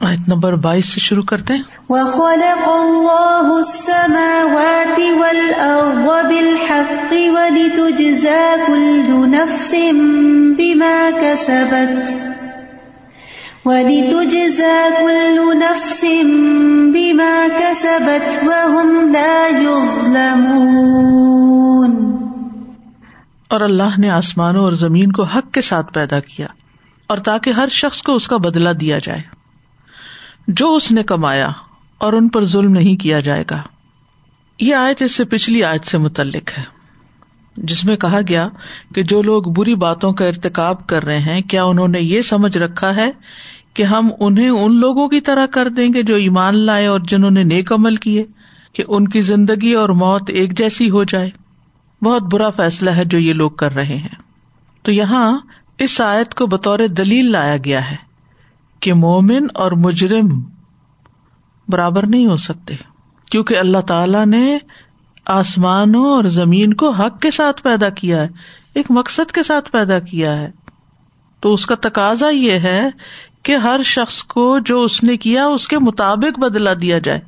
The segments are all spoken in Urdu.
آیت نمبر بائیس سے شروع کرتے ہیں۔ وَخَلَقَ اللَّهُ السَّمَاوَاتِ وَالْأَرْضَ بِالْحَقِّ وَلِتُجْزَى كُلُّ نَفْسٍ بِمَا كَسَبَتْ وَلِتُجْزَى كُلُّ نَفْسٍ بِمَا كَسَبَتْ وَهُمْ لَا يُظْلَمُونَ۔ اور اللہ نے آسمانوں اور زمین کو حق کے ساتھ پیدا کیا اور تاکہ ہر شخص کو اس کا بدلہ دیا جائے۔ جو اس نے کمایا اور ان پر ظلم نہیں کیا جائے گا۔ یہ آیت اس سے پچھلی آیت سے متعلق ہے، جس میں کہا گیا کہ جو لوگ بری باتوں کا ارتقاب کر رہے ہیں، کیا انہوں نے یہ سمجھ رکھا ہے کہ ہم انہیں ان لوگوں کی طرح کر دیں گے جو ایمان لائے اور جنہوں نے نیک عمل کیے، کہ ان کی زندگی اور موت ایک جیسی ہو جائے؟ بہت برا فیصلہ ہے جو یہ لوگ کر رہے ہیں۔ تو یہاں اس آیت کو بطور دلیل لایا گیا ہے۔ کہ مومن اور مجرم برابر نہیں ہو سکتے، کیونکہ اللہ تعالی نے آسمانوں اور زمین کو حق کے ساتھ پیدا کیا ہے، ایک مقصد کے ساتھ پیدا کیا ہے۔ تو اس کا تقاضا یہ ہے کہ ہر شخص کو جو اس نے کیا اس کے مطابق بدلا دیا جائے۔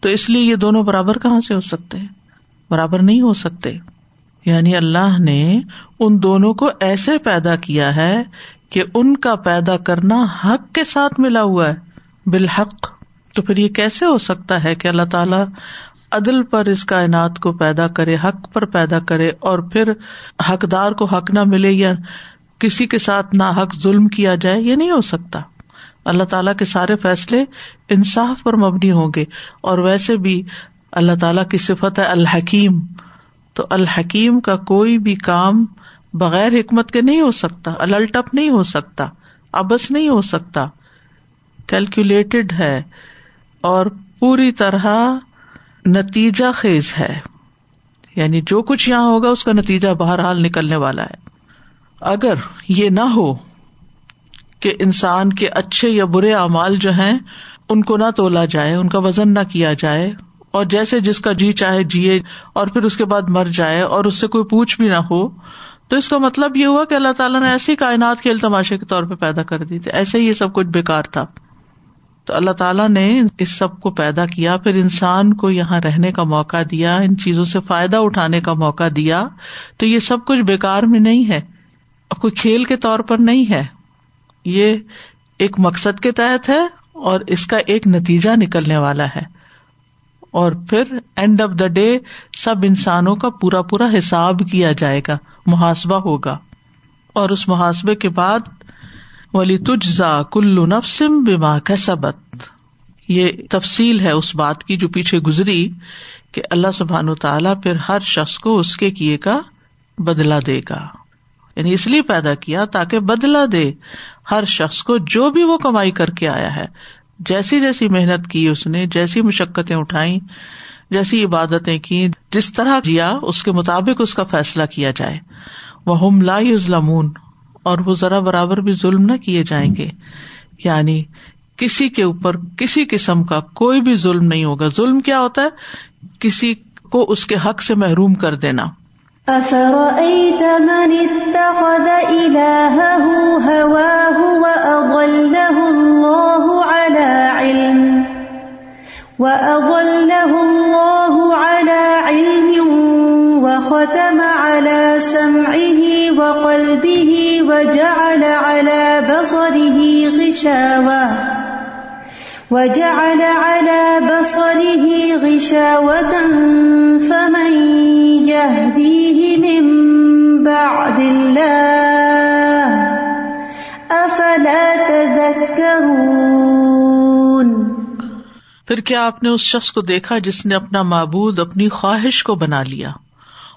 تو اس لیے یہ دونوں برابر کہاں سے ہو سکتے ہیں؟ برابر نہیں ہو سکتے۔ یعنی اللہ نے ان دونوں کو ایسے پیدا کیا ہے کہ ان کا پیدا کرنا حق کے ساتھ ملا ہوا ہے۔ بالحق۔ تو پھر یہ کیسے ہو سکتا ہے کہ اللہ تعالی عدل پر اس کائنات کو پیدا کرے، حق پر پیدا کرے اور پھر حقدار کو حق نہ ملے یا کسی کے ساتھ نہ حق ظلم کیا جائے؟ یہ نہیں ہو سکتا۔ اللہ تعالیٰ کے سارے فیصلے انصاف پر مبنی ہوں گے۔ اور ویسے بھی اللہ تعالیٰ کی صفت ہے الحکیم۔ تو الحکیم کا کوئی بھی کام بغیر حکمت کے نہیں ہو سکتا الٹپ نہیں ہو سکتا ابس نہیں ہو سکتا۔ کیلکولیٹڈ ہے اور پوری طرح نتیجہ خیز ہے۔ یعنی جو کچھ یہاں ہوگا، اس کا نتیجہ بہرحال نکلنے والا ہے۔ اگر یہ نہ ہو کہ انسان کے اچھے یا برے اعمال جو ہیں، ان کو نہ تولا جائے، ان کا وزن نہ کیا جائے، اور جیسے جس کا جی چاہے جیے اور پھر اس کے بعد مر جائے اور اس سے کوئی پوچھ بھی نہ ہو تو اس کا مطلب یہ ہوا کہ اللہ تعالیٰ نے ایسی کائنات کھیل تماشے کے طور پہ پیدا کر دی تھی، ایسے ہی یہ سب کچھ بےکار تھا۔ تو اللہ تعالیٰ نے اس سب کو پیدا کیا، پھر انسان کو یہاں رہنے کا موقع دیا، ان چیزوں سے فائدہ اٹھانے کا موقع دیا۔ تو یہ سب کچھ بےکار میں نہیں ہے۔ کوئی کھیل کے طور پر نہیں ہے۔ یہ ایک مقصد کے تحت ہے اور اس کا ایک نتیجہ نکلنے والا ہے۔ اور پھر اینڈ آف دا ڈے سب انسانوں کا پورا پورا حساب کیا جائے گا۔ محاسبہ ہوگا۔ اور اس محاسبے کے بعد ولی تجزا کلو نفسم بیما کسبت یہ تفصیل ہے اس بات کی جو پیچھے گزری کہ اللہ سبحان تعالیٰ پھر ہر شخص کو اس کے کیے کا بدلا دے گا۔ یعنی اس لیے پیدا کیا تاکہ بدلا دے ہر شخص کو جو بھی وہ کمائی کر کے آیا ہے۔ جیسی جیسی محنت کی اس نے، جیسی مشقتیں اٹھائی جیسی عبادتیں کی، جس طرح جیا اس کے مطابق اس کا فیصلہ کیا جائے۔ وہ ہم لا ظلمون اور وہ ذرا برابر بھی ظلم نہ کیے جائیں گے۔ یعنی کسی کے اوپر کسی قسم کا کوئی بھی ظلم نہیں ہوگا۔ ظلم کیا ہوتا ہے؟ کسی کو اس کے حق سے محروم کر دینا۔ وَأَضَلَّهُ اللَّهُ عَلَى عِلْمٍ وَخَتَمَ عَلَى سَمْعِهِ وَقَلْبِهِ وَجَعَلَ عَلَى بَصَرِهِ غِشَاوَةً وَجَعَلَ عَلَى بَصَرِهِ غِشَاوَةً فَمَن يَهْدِيهِ مِن بَعْدِ اللَّهِ أَفَلَا تَذَكَّرُونَ پھر کیا آپ نے اس شخص کو دیکھا جس نے اپنا معبود، اپنی خواہش کو بنا لیا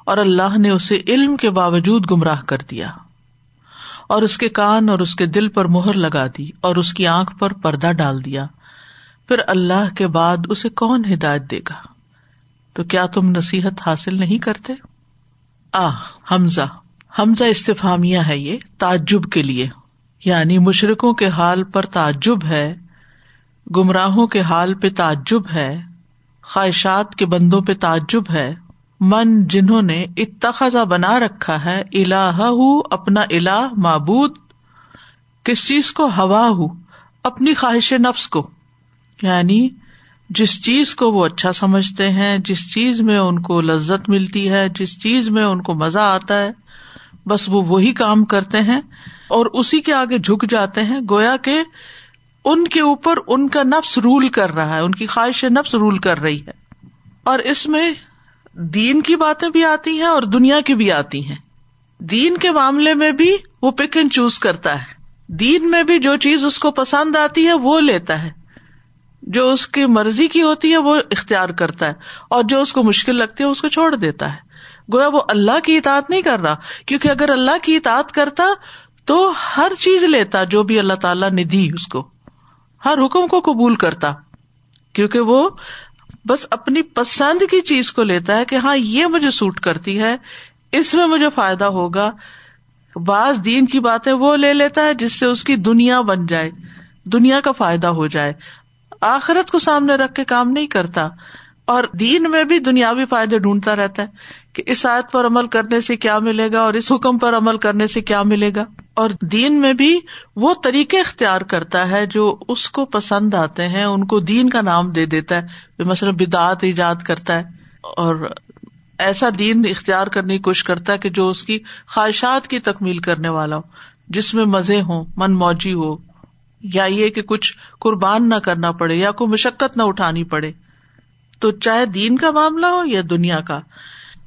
اور اللہ نے اسے علم کے باوجود گمراہ کر دیا؟ اور اس کے کان اور اس کے دل پر مہر لگا دی اور اس کی آنکھ پر پردہ ڈال دیا۔ پھر اللہ کے بعد اسے کون ہدایت دے گا؟ تو کیا تم نصیحت حاصل نہیں کرتے؟ آ حمزہ حمزہ استفامیہ ہے یہ، تعجب کے لیے یعنی مشرقوں کے حال پر تعجب ہے۔ گمراہوں کے حال پہ تعجب ہے، خواہشات کے بندوں پہ تعجب ہے۔ من جنہوں نے اتخذا بنا رکھا ہے الا اپنا الا معبود، کس چیز کو؟ ہوا ہو، اپنی خواہش نفس کو۔ یعنی جس چیز کو وہ اچھا سمجھتے ہیں، جس چیز میں ان کو لذت ملتی ہے، جس چیز میں ان کو مزہ آتا ہے، بس وہ وہی کام کرتے ہیں اور اسی کے آگے جھک جاتے ہیں۔ گویا کہ ان کے اوپر ان کا نفس رول کر رہا ہے، ان کی خواہش نفس رول کر رہی ہے۔ اور اس میں دین کی باتیں بھی آتی ہیں اور دنیا کی بھی آتی ہیں۔ دین کے معاملے میں بھی وہ پک اینڈ چوز کرتا ہے۔ دین میں بھی جو چیز اس کو پسند آتی ہے، وہ لیتا ہے۔ جو اس کی مرضی کی ہوتی ہے، وہ اختیار کرتا ہے۔ اور جو اس کو مشکل لگتی ہے، اس کو چھوڑ دیتا ہے۔ گویا وہ اللہ کی اطاعت نہیں کر رہا، کیونکہ اگر اللہ کی اطاعت کرتا تو ہر چیز لیتا، جو بھی اللہ تعالیٰ نے دی اس کو۔ ہر حکم کو قبول کرتا، کیونکہ وہ بس اپنی پسند کی چیز کو لیتا ہے کہ ہاں یہ مجھے سوٹ کرتی ہے، اس میں مجھے فائدہ ہوگا۔ بعض دین کی باتیں وہ لے لیتا ہے جس سے اس کی دنیا بن جائے، دنیا کا فائدہ ہو جائے۔ آخرت کو سامنے رکھ کے کام نہیں کرتا۔ اور دین میں بھی دنیاوی فائدے ڈھونڈتا رہتا ہے کہ اس آیت پر عمل کرنے سے کیا ملے گا اور اس حکم پر عمل کرنے سے کیا ملے گا۔ اور دین میں بھی وہ طریقے اختیار کرتا ہے جو اس کو پسند آتے ہیں، ان کو دین کا نام دے دیتا ہے۔ مثلاً بدعت ایجاد کرتا ہے اور ایسا دین اختیار کرنے کی کوشش کرتا ہے کہ جو اس کی خواہشات کی تکمیل کرنے والا ہو، جس میں مزے ہوں، من موجی ہو، یا یہ کہ کچھ قربان نہ کرنا پڑے یا کوئی مشقت نہ اٹھانی پڑے۔ تو چاہے دین کا معاملہ ہو یا دنیا کا۔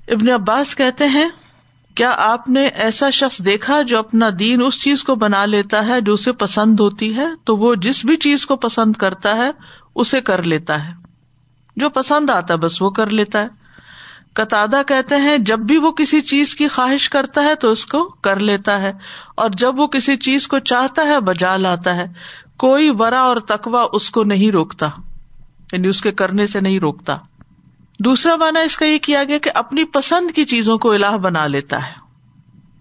ابن عباس کہتے ہیں کیا آپ نے ایسا شخص دیکھا جو اپنا دین اس چیز کو بنا لیتا ہے جو اسے پسند ہوتی ہے؟ تو وہ جس بھی چیز کو پسند کرتا ہے، اسے کر لیتا ہے۔ جو پسند آتا ہے، بس وہ کر لیتا ہے۔ قطع کہتے ہیں، جب بھی وہ کسی چیز کی خواہش کرتا ہے تو اس کو کر لیتا ہے، اور جب وہ کسی چیز کو چاہتا ہے، بجا لاتا ہے۔ کوئی ورا اور تکوا اس کو نہیں روکتا یعنی اس کے کرنے سے نہیں روکتا۔ دوسرا مانا اس کا یہ کیا گیا کہ اپنی پسند کی چیزوں کو الہ بنا لیتا ہے۔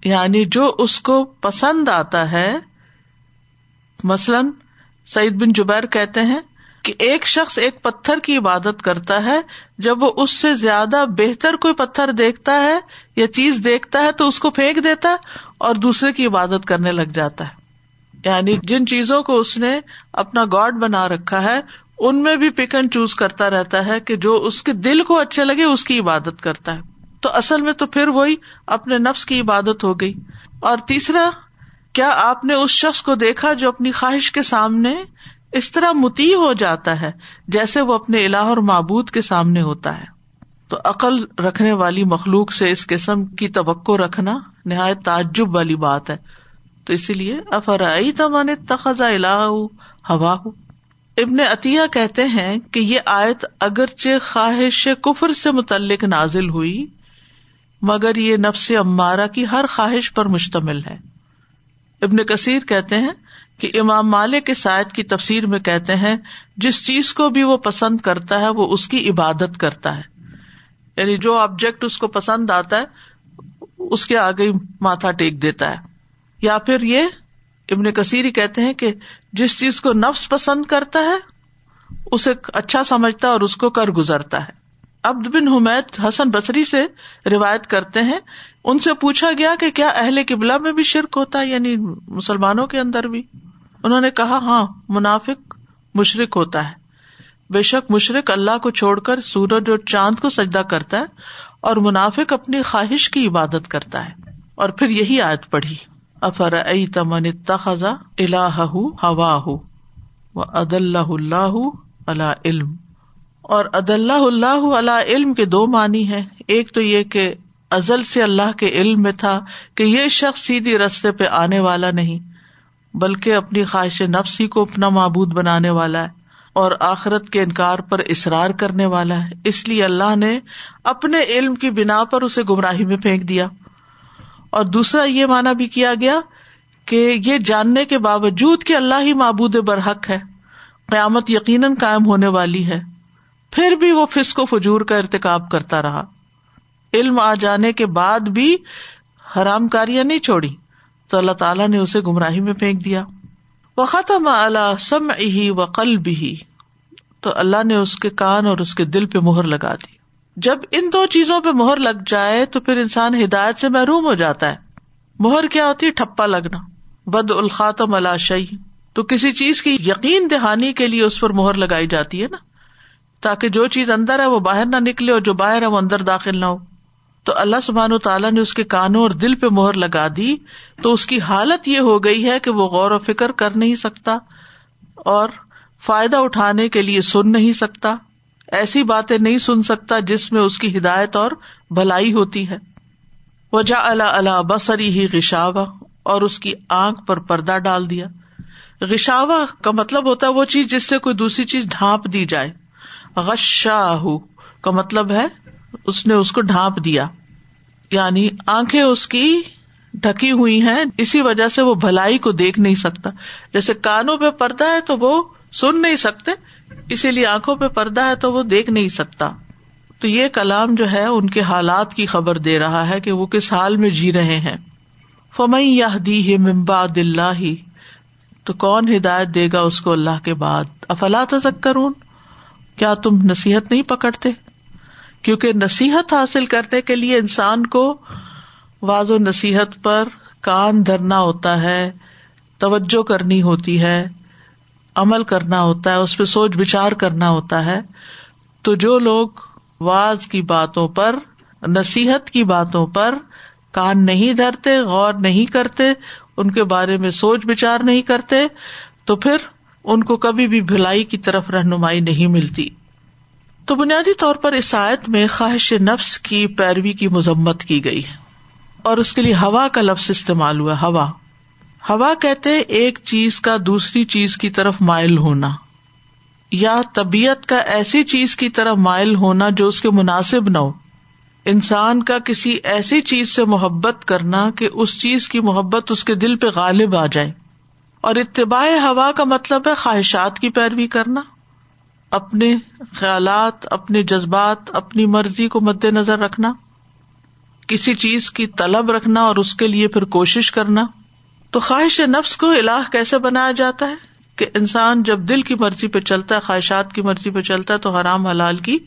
یعنی جو اس کو پسند آتا ہے، مثلاً سعید بن جبیر کہتے ہیں کہ ایک شخص ایک پتھر کی عبادت کرتا ہے، جب وہ اس سے زیادہ بہتر کوئی پتھر دیکھتا ہے یا چیز دیکھتا ہے تو اس کو پھینک دیتا ہے اور دوسرے کی عبادت کرنے لگ جاتا ہے۔ یعنی جن چیزوں کو اس نے اپنا گاڈ بنا رکھا ہے ان میں بھی پک اینڈ چوز کرتا رہتا ہے کہ جو اس کے دل کو اچھے لگے اس کی عبادت کرتا ہے۔ تو اصل میں تو پھر وہی اپنے نفس کی عبادت ہو گئی۔ اور تیسرا، کیا آپ نے اس شخص کو دیکھا جو اپنی خواہش کے سامنے اس طرح متی ہو جاتا ہے جیسے وہ اپنے الہ اور معبود کے سامنے ہوتا ہے؟ تو عقل رکھنے والی مخلوق سے اس قسم کی توقع رکھنا نہایت تعجب والی بات ہے۔ تو اسی لیے افرائی تمن تخذا الہ ہوا ہو؟ ابن عطیہ کہتے ہیں کہ یہ آیت اگرچہ خواہش کفر سے متعلق نازل ہوئی، مگر یہ نفس امارا کی ہر خواہش پر مشتمل ہے۔ ابن کثیر کہتے ہیں کہ امام مالک کے سائد کی تفسیر میں کہتے ہیں، جس چیز کو بھی وہ پسند کرتا ہے، وہ اس کی عبادت کرتا ہے۔ یعنی جو آبجیکٹ اس کو پسند آتا ہے، اس کے آگے ماتھا ٹیک دیتا ہے۔ یا پھر یہ ابن کثیر کہتے ہیں کہ جس چیز کو نفس پسند کرتا ہے، اسے اچھا سمجھتا ہے اور اس کو کر گزرتا ہے۔ عبد بن حمید حسن بصری سے روایت کرتے ہیں۔ ان سے پوچھا گیا کہ کیا اہل قبلہ میں بھی شرک ہوتا ہے یعنی مسلمانوں کے اندر بھی؟ انہوں نے کہا ہاں منافق مشرق ہوتا ہے۔ بے شک مشرق اللہ کو چھوڑ کر سورج اور چاند کو سجدہ کرتا ہے اور منافق اپنی خواہش کی عبادت کرتا ہے۔ اور پھر یہی آیت پڑھی۔ افر تمن تخذا اللہ ہوا اد اللہ اللہ اللہ علم۔ اور اد اللہ اللہ اللہ علم کے دو معنی ہے ایک تو یہ کہ ازل سے اللہ کے علم میں تھا کہ یہ شخص سیدھی رستے پہ آنے والا نہیں، بلکہ اپنی خواہش نفسی کو اپنا معبود بنانے والا ہے اور آخرت کے انکار پر اصرار کرنے والا ہے۔ اس لیے اللہ نے اپنے علم کی بنا پر اسے گمراہی میں پھینک دیا۔ اور دوسرا یہ مانا بھی کیا گیا کہ یہ جاننے کے باوجود کہ اللہ ہی معبود برحق ہے، قیامت یقیناً قائم ہونے والی ہے۔ پھر بھی وہ فسق و فجور کا ارتقاب کرتا رہا۔ علم آ جانے کے بعد بھی حرام کاریاں نہیں چھوڑی۔ تو اللہ تعالیٰ نے اسے گمراہی میں پھینک دیا۔ وہ ختم اللہ سم ہی و قلب ہی تو اللہ نے اس کے کان اور اس کے دل پہ مہر لگا دی۔ جب ان دو چیزوں پہ مہر لگ جائے تو پھر انسان ہدایت سے محروم ہو جاتا ہے۔ مہر کیا ہوتی؟ ہے ٹھپا لگنا۔ بد الخاتم اللہ تو کسی چیز کی یقین دہانی کے لیے اس پر مہر لگائی جاتی ہے نا۔ تاکہ جو چیز اندر ہے وہ باہر نہ نکلے اور جو باہر ہے وہ اندر داخل نہ ہو۔ تو اللہ سبحان و تعالیٰ نے اس کے کانوں اور دل پہ مہر لگا دی۔ تو اس کی حالت یہ ہو گئی ہے کہ وہ غور و فکر کر نہیں سکتا اور فائدہ اٹھانے کے لیے سن نہیں سکتا۔ ایسی باتیں نہیں سن سکتا جس میں اس کی ہدایت اور بھلائی ہوتی ہے۔ وجہ اللہ اللہ بسری ہی غشاوا اور اس کی آنکھ پر پردہ ڈال دیا۔ غشاوا کا مطلب ہوتا ہے وہ چیز جس سے کوئی دوسری چیز ڈھانپ دی جائے۔ غشا کا مطلب ہے اس نے اس کو ڈھانپ دیا۔ یعنی آنکھیں اس کی ڈھکی ہوئی ہیں، اسی وجہ سے وہ بھلائی کو دیکھ نہیں سکتا۔ جیسے کانوں پہ پردہ ہے تو وہ سن نہیں سکتے، اسی لیے آنکھوں پہ پردہ ہے تو وہ دیکھ نہیں سکتا۔ تو یہ کلام جو ہے، ان کے حالات کی خبر دے رہا ہے کہ وہ کس حال میں جی رہے ہیں۔ فمئی یا دی ہے ممبا دلہ ہی تو کون ہدایت دے گا اس کو اللہ کے بعد؟ افلا تذکرون؟ کیا تم نصیحت نہیں پکڑتے؟ کیونکہ نصیحت حاصل کرنے کے لیے انسان کو واض و نصیحت پر کان دھرنا ہوتا ہے، توجہ کرنی ہوتی ہے۔ عمل کرنا ہوتا ہے، اس پہ سوچ بچار کرنا ہوتا ہے، تو جو لوگ واز کی باتوں پر، نصیحت کی باتوں پر کان نہیں دھرتے، غور نہیں کرتے، ان کے بارے میں سوچ بچار نہیں کرتے، تو پھر ان کو کبھی بھی بھلائی کی طرف رہنمائی نہیں ملتی۔ تو بنیادی طور پر اس آیت میں خواہش نفس کی پیروی کی مذمت کی گئی اور اس کے لیے ہوا کا لفظ استعمال ہوا ہوا۔ ہوا کہتے ایک چیز کا دوسری چیز کی طرف مائل ہونا، یا طبیعت کا ایسی چیز کی طرف مائل ہونا جو اس کے مناسب نہ ہو۔ انسان کا کسی ایسی چیز سے محبت کرنا کہ اس چیز کی محبت اس کے دل پہ غالب آ جائے۔ اور اتباع ہوا کا مطلب ہے خواہشات کی پیروی کرنا۔ اپنے خیالات، اپنے جذبات، اپنی مرضی کو مد نظر رکھنا۔ کسی چیز کی طلب رکھنا اور اس کے لیے پھر کوشش کرنا۔ تو خواہش نفس کو الہ کیسے بنایا جاتا ہے؟ کہ انسان جب دل کی مرضی پہ چلتا ہے، خواہشات کی مرضی پہ چلتا ہے، تو حرام حلال کی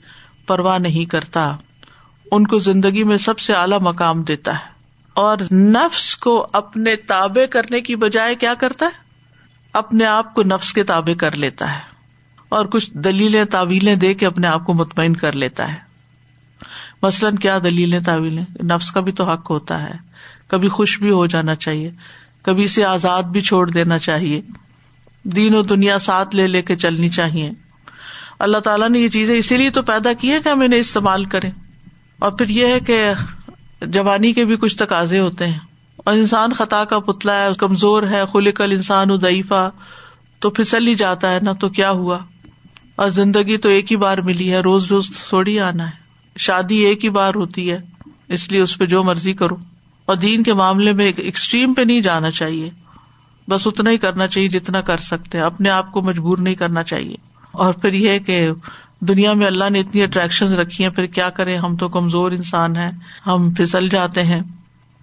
پرواہ نہیں کرتا۔ ان کو زندگی میں سب سے اعلی مقام دیتا ہے۔ اور نفس کو اپنے تابے کرنے کی بجائے کیا کرتا ہے؟ اپنے آپ کو نفس کے تابے کر لیتا ہے۔ اور کچھ دلیلیں، تعویلیں دے کے اپنے آپ کو مطمئن کر لیتا ہے۔ مثلاً کیا دلیلیں، تعویلیں؟ نفس کا بھی تو حق ہوتا ہے۔ کبھی خوش بھی ہو جانا چاہیے۔ کبھی اسے آزاد بھی چھوڑ دینا چاہیے۔ دین و دنیا ساتھ لے لے کے چلنی چاہیے۔ اللہ تعالیٰ نے یہ چیزیں اسی لیے تو پیدا کی ہے کہ ہم انہیں استعمال کریں۔ اور پھر یہ ہے کہ جوانی کے بھی کچھ تقاضے ہوتے ہیں۔ اور انسان خطا کا پتلا ہے، کمزور ہے خلکل انسان ادیفا تو پھسل ہی جاتا ہے نا تو کیا ہوا۔ اور زندگی تو ایک ہی بار ملی ہے، روز روز تھوڑی آنا ہے۔ شادی ایک ہی بار ہوتی ہے، اس لیے اس پہ جو مرضی کرو۔ اور دین کے معاملے میں ایکسٹریم پہ نہیں جانا چاہیے۔ بس اتنا ہی کرنا چاہیے جتنا کر سکتے اپنے آپ کو مجبور نہیں کرنا چاہیے۔ اور پھر یہ کہ دنیا میں اللہ نے اتنی اٹریکشن رکھی ہیں، پھر کیا کریں؟ ہم تو کمزور انسان ہیں۔ ہم پھسل جاتے ہیں۔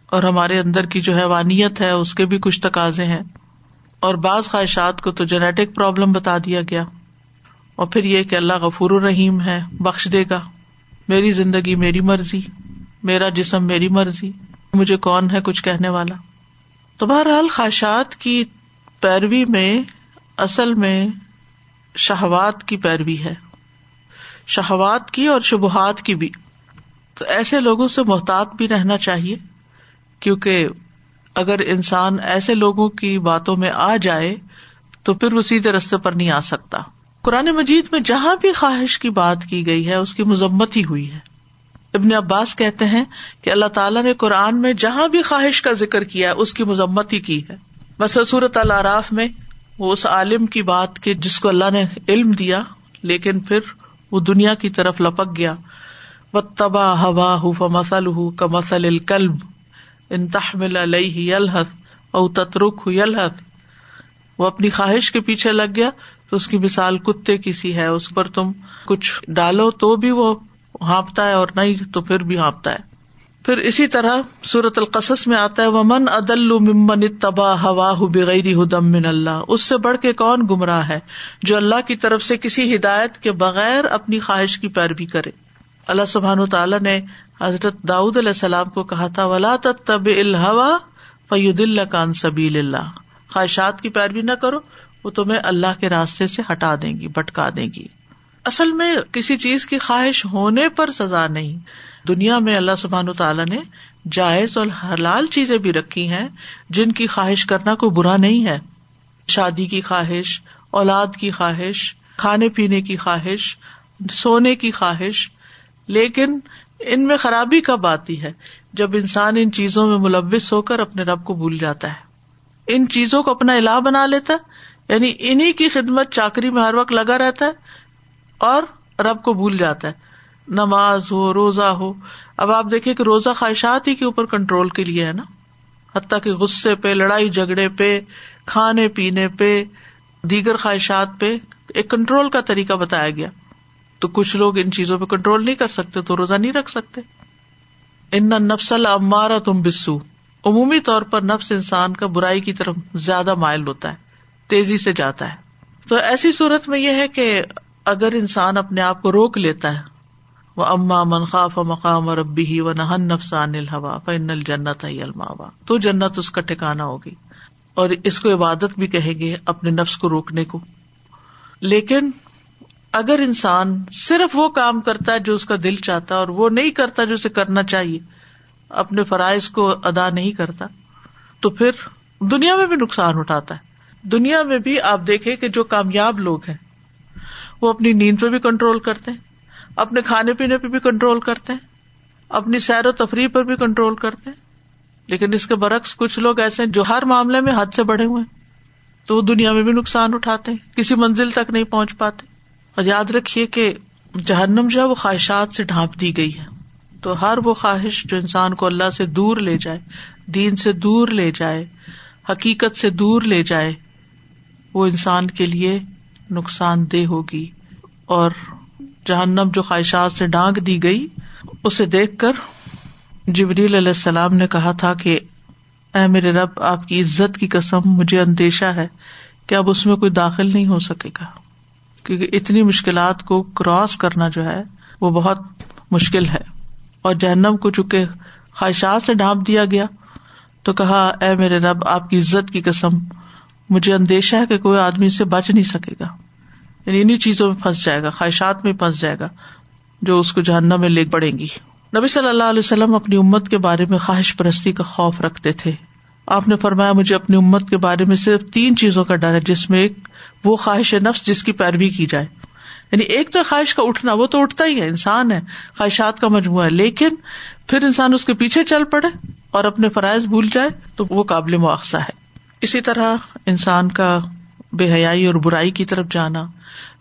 اور ہمارے اندر کی جو حیوانیت ہے، اس کے بھی کچھ تقاضے ہیں۔ اور بعض خواہشات کو تو جینیٹک پرابلم بتا دیا گیا۔ اور پھر یہ کہ اللہ غفور الرحیم ہے، بخش دے گا۔ میری زندگی میری مرضی، میرا جسم میری مرضی۔ مجھے کون ہے کچھ کہنے والا؟ تو بہرحال خواہشات کی پیروی میں، اصل میں شہوات کی پیروی ہے۔ شہوات کی اور شبہات کی بھی۔ تو ایسے لوگوں سے محتاط بھی رہنا چاہیے، کیونکہ اگر انسان ایسے لوگوں کی باتوں میں آ جائے، تو پھر وہ سیدھے رستے پر نہیں آ سکتا۔ قرآن مجید میں جہاں بھی خواہش کی بات کی گئی ہے، اس کی مذمت ہی ہوئی ہے۔ ابن عباس کہتے ہیں کہ اللہ تعالیٰ نے قرآن میں جہاں بھی خواہش کا ذکر کیا اس کی مذمت ہی کی ہے۔ بس صورت العراف میں وہ اس عالم کی بات کے جس کو اللہ نے علم دیا، لیکن پھر وہ دنیا کی طرف لپک گیا۔ و تبا ہوا ہُف مسل ہُ کا مسل الکلب ان تحمل علیہ الحت او تترک ہو الحت وہ اپنی خواہش کے پیچھے لگ گیا تو اس کی مثال کتے کی سی ہے، اس پر تم کچھ ڈالو تو بھی وہ ہانپتا ہے اور نہیں تو پھر بھی ہانپتا ہے۔ پھر اسی طرح سورت القصص میں آتا ہے وہ من عدل ممن تباہ ہوا بغیر ہدم من اللہ اس سے بڑھ کے کون گمراہ ہے جو اللہ کی طرف سے کسی ہدایت کے بغیر اپنی خواہش کی پیروی کرے۔ اللہ سبحان تعالیٰ نے حضرت داؤد علیہ السلام کو کہا تھا، ولا تب الحوا فید اللہ کان سبیل اللہ خواہشات کی پیروی نہ کرو، وہ تمہیں اللہ کے راستے سے ہٹا دیں گی بٹکا دیں گی۔ اصل میں کسی چیز کی خواہش ہونے پر سزا نہیں۔ دنیا میں اللہ سبحان تعالیٰ نے جائز اور حلال چیزیں بھی رکھی ہیں جن کی خواہش کرنا کوئی برا نہیں ہے۔ شادی کی خواہش، اولاد کی خواہش، کھانے پینے کی خواہش، سونے کی خواہش۔ لیکن ان میں خرابی کب آتی ہے؟ جب انسان ان چیزوں میں ملوث ہو کر اپنے رب کو بھول جاتا ہے۔ ان چیزوں کو اپنا الہ بنا لیتا ہے یعنی انہیں کی خدمت چاکری میں ہر وقت لگا رہتا ہے۔ اور رب کو بھول جاتا ہے۔ نماز ہو، روزہ ہو۔ اب آپ دیکھیں کہ روزہ خواہشات ہی کے اوپر کنٹرول کے لیے ہے نا۔ حتیٰ کہ غصے پہ، لڑائی جھگڑے پہ، کھانے پینے پہ، دیگر خواہشات پہ ایک کنٹرول کا طریقہ بتایا گیا۔ تو کچھ لوگ ان چیزوں پہ کنٹرول نہیں کر سکتے، تو روزہ نہیں رکھ سکتے۔ ان نفسل امارا تم بسو عمومی طور پر نفس انسان کا برائی کی طرف زیادہ مائل ہوتا ہے، تیزی سے جاتا ہے۔ تو ایسی صورت میں یہ ہے کہ اگر انسان اپنے آپ کو روک لیتا ہے، وہ اما منخاف مقام اور ابی ہی و نہن نفسان الحوا فن الجنت الماوا تو جنت اس کا ٹھکانا ہوگی۔ اور اس کو عبادت بھی کہیں گے اپنے نفس کو روکنے کو۔ لیکن اگر انسان صرف وہ کام کرتا ہے جو اس کا دل چاہتا ہے اور وہ نہیں کرتا جو اسے کرنا چاہیے، اپنے فرائض کو ادا نہیں کرتا، تو پھر دنیا میں بھی نقصان اٹھاتا ہے۔ دنیا میں بھی آپ دیکھیں کہ جو کامیاب لوگ ہیں وہ اپنی نیند پہ بھی کنٹرول کرتے ہیں، اپنے کھانے پینے پہ بھی کنٹرول کرتے ہیں، اپنی سیر و تفریح پر بھی کنٹرول کرتے ہیں۔ لیکن اس کے برعکس کچھ لوگ ایسے ہیں جو ہر معاملے میں حد سے بڑھے ہوئے ہیں، تو وہ دنیا میں بھی نقصان اٹھاتے ہیں، کسی منزل تک نہیں پہنچ پاتے۔ اور یاد رکھیے کہ جہنم جو ہے وہ خواہشات سے ڈھانپ دی گئی ہے۔ تو ہر وہ خواہش جو انسان کو اللہ سے دور لے جائے، دین سے دور لے جائے، حقیقت سے دور لے جائے، وہ انسان کے لیے نقصان دہ ہوگی اور جہنم جو خواہشات سے ڈانگ دی گئی، اسے دیکھ کر جبریل علیہ السلام نے کہا تھا کہ اے میرے رب، آپ کی عزت کی قسم مجھے اندیشہ ہے کہ اب اس میں کوئی داخل نہیں ہو سکے گا۔ کیونکہ اتنی مشکلات کو کراس کرنا جو ہے، وہ بہت مشکل ہے۔ اور جہنم کو چونکہ خواہشات سے ڈھانپ دیا گیا، تو کہا، اے میرے رب، آپ کی عزت کی قسم مجھے اندیشہ ہے کہ کوئی آدمی سے بچ نہیں سکے گا۔ یعنی انہیں چیزوں میں پھنس جائے گا، خواہشات میں پھنس جائے گا جو اس کو جہنم میں لے پڑیں گی۔ نبی صلی اللہ علیہ وسلم اپنی امت کے بارے میں خواہش پرستی کا خوف رکھتے تھے۔ آپ نے فرمایا، مجھے اپنی امت کے بارے میں صرف تین چیزوں کا ڈر ہے، جس میں ایک وہ خواہش نفس جس کی پیروی کی جائے۔ یعنی ایک تو خواہش کا اٹھنا، وہ تو اٹھتا ہی ہے، انسان ہے، خواہشات کا مجموعہ ہے۔ لیکن پھر انسان اس کے پیچھے چل پڑے اور اپنے فرائض بھول جائے تو وہ قابل مواخذہ ہے۔ اسی طرح انسان کا بے حیائی اور برائی کی طرف جانا،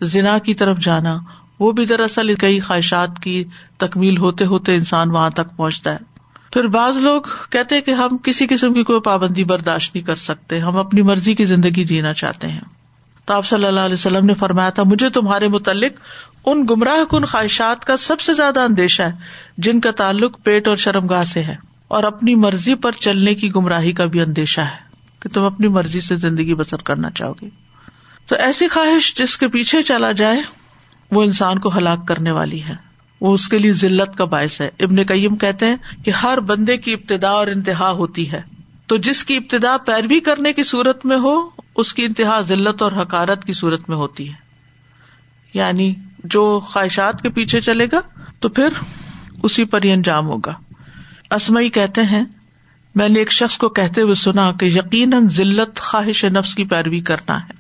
زنا کی طرف جانا، وہ بھی دراصل کئی خواہشات کی تکمیل ہوتے ہوتے انسان وہاں تک پہنچتا ہے۔ پھر بعض لوگ کہتے کہ ہم کسی قسم کی کوئی پابندی برداشت نہیں کر سکتے، ہم اپنی مرضی کی زندگی جینا چاہتے ہیں۔ تو آپ صلی اللہ علیہ وسلم نے فرمایا تھا، مجھے تمہارے متعلق ان گمراہ کن خواہشات کا سب سے زیادہ اندیشہ ہے، جن کا تعلق پیٹ اور شرم گاہ سے ہے، اور اپنی مرضی پر چلنے کی گمراہی کا بھی اندیشہ ہے۔ کہ تم اپنی مرضی سے زندگی بسر کرنا چاہو گے۔ تو ایسی خواہش جس کے پیچھے چلا جائے، وہ انسان کو ہلاک کرنے والی ہے۔ وہ اس کے لیے ذلت کا باعث ہے۔ ابن کئیم کہتے ہیں کہ ہر بندے کی ابتدا اور انتہا ہوتی ہے۔ تو جس کی ابتدا پیروی کرنے کی صورت میں ہو، اس کی انتہا ذلت اور حکارت کی صورت میں ہوتی ہے۔ یعنی جو خواہشات کے پیچھے چلے گا، تو پھر اسی پر ہی انجام ہوگا۔ اسمئی کہتے ہیں میں نے ایک شخص کو کہتے ہوئے سنا کہ یقیناً ذلت خواہش نفس کی پیروی کرنا ہے۔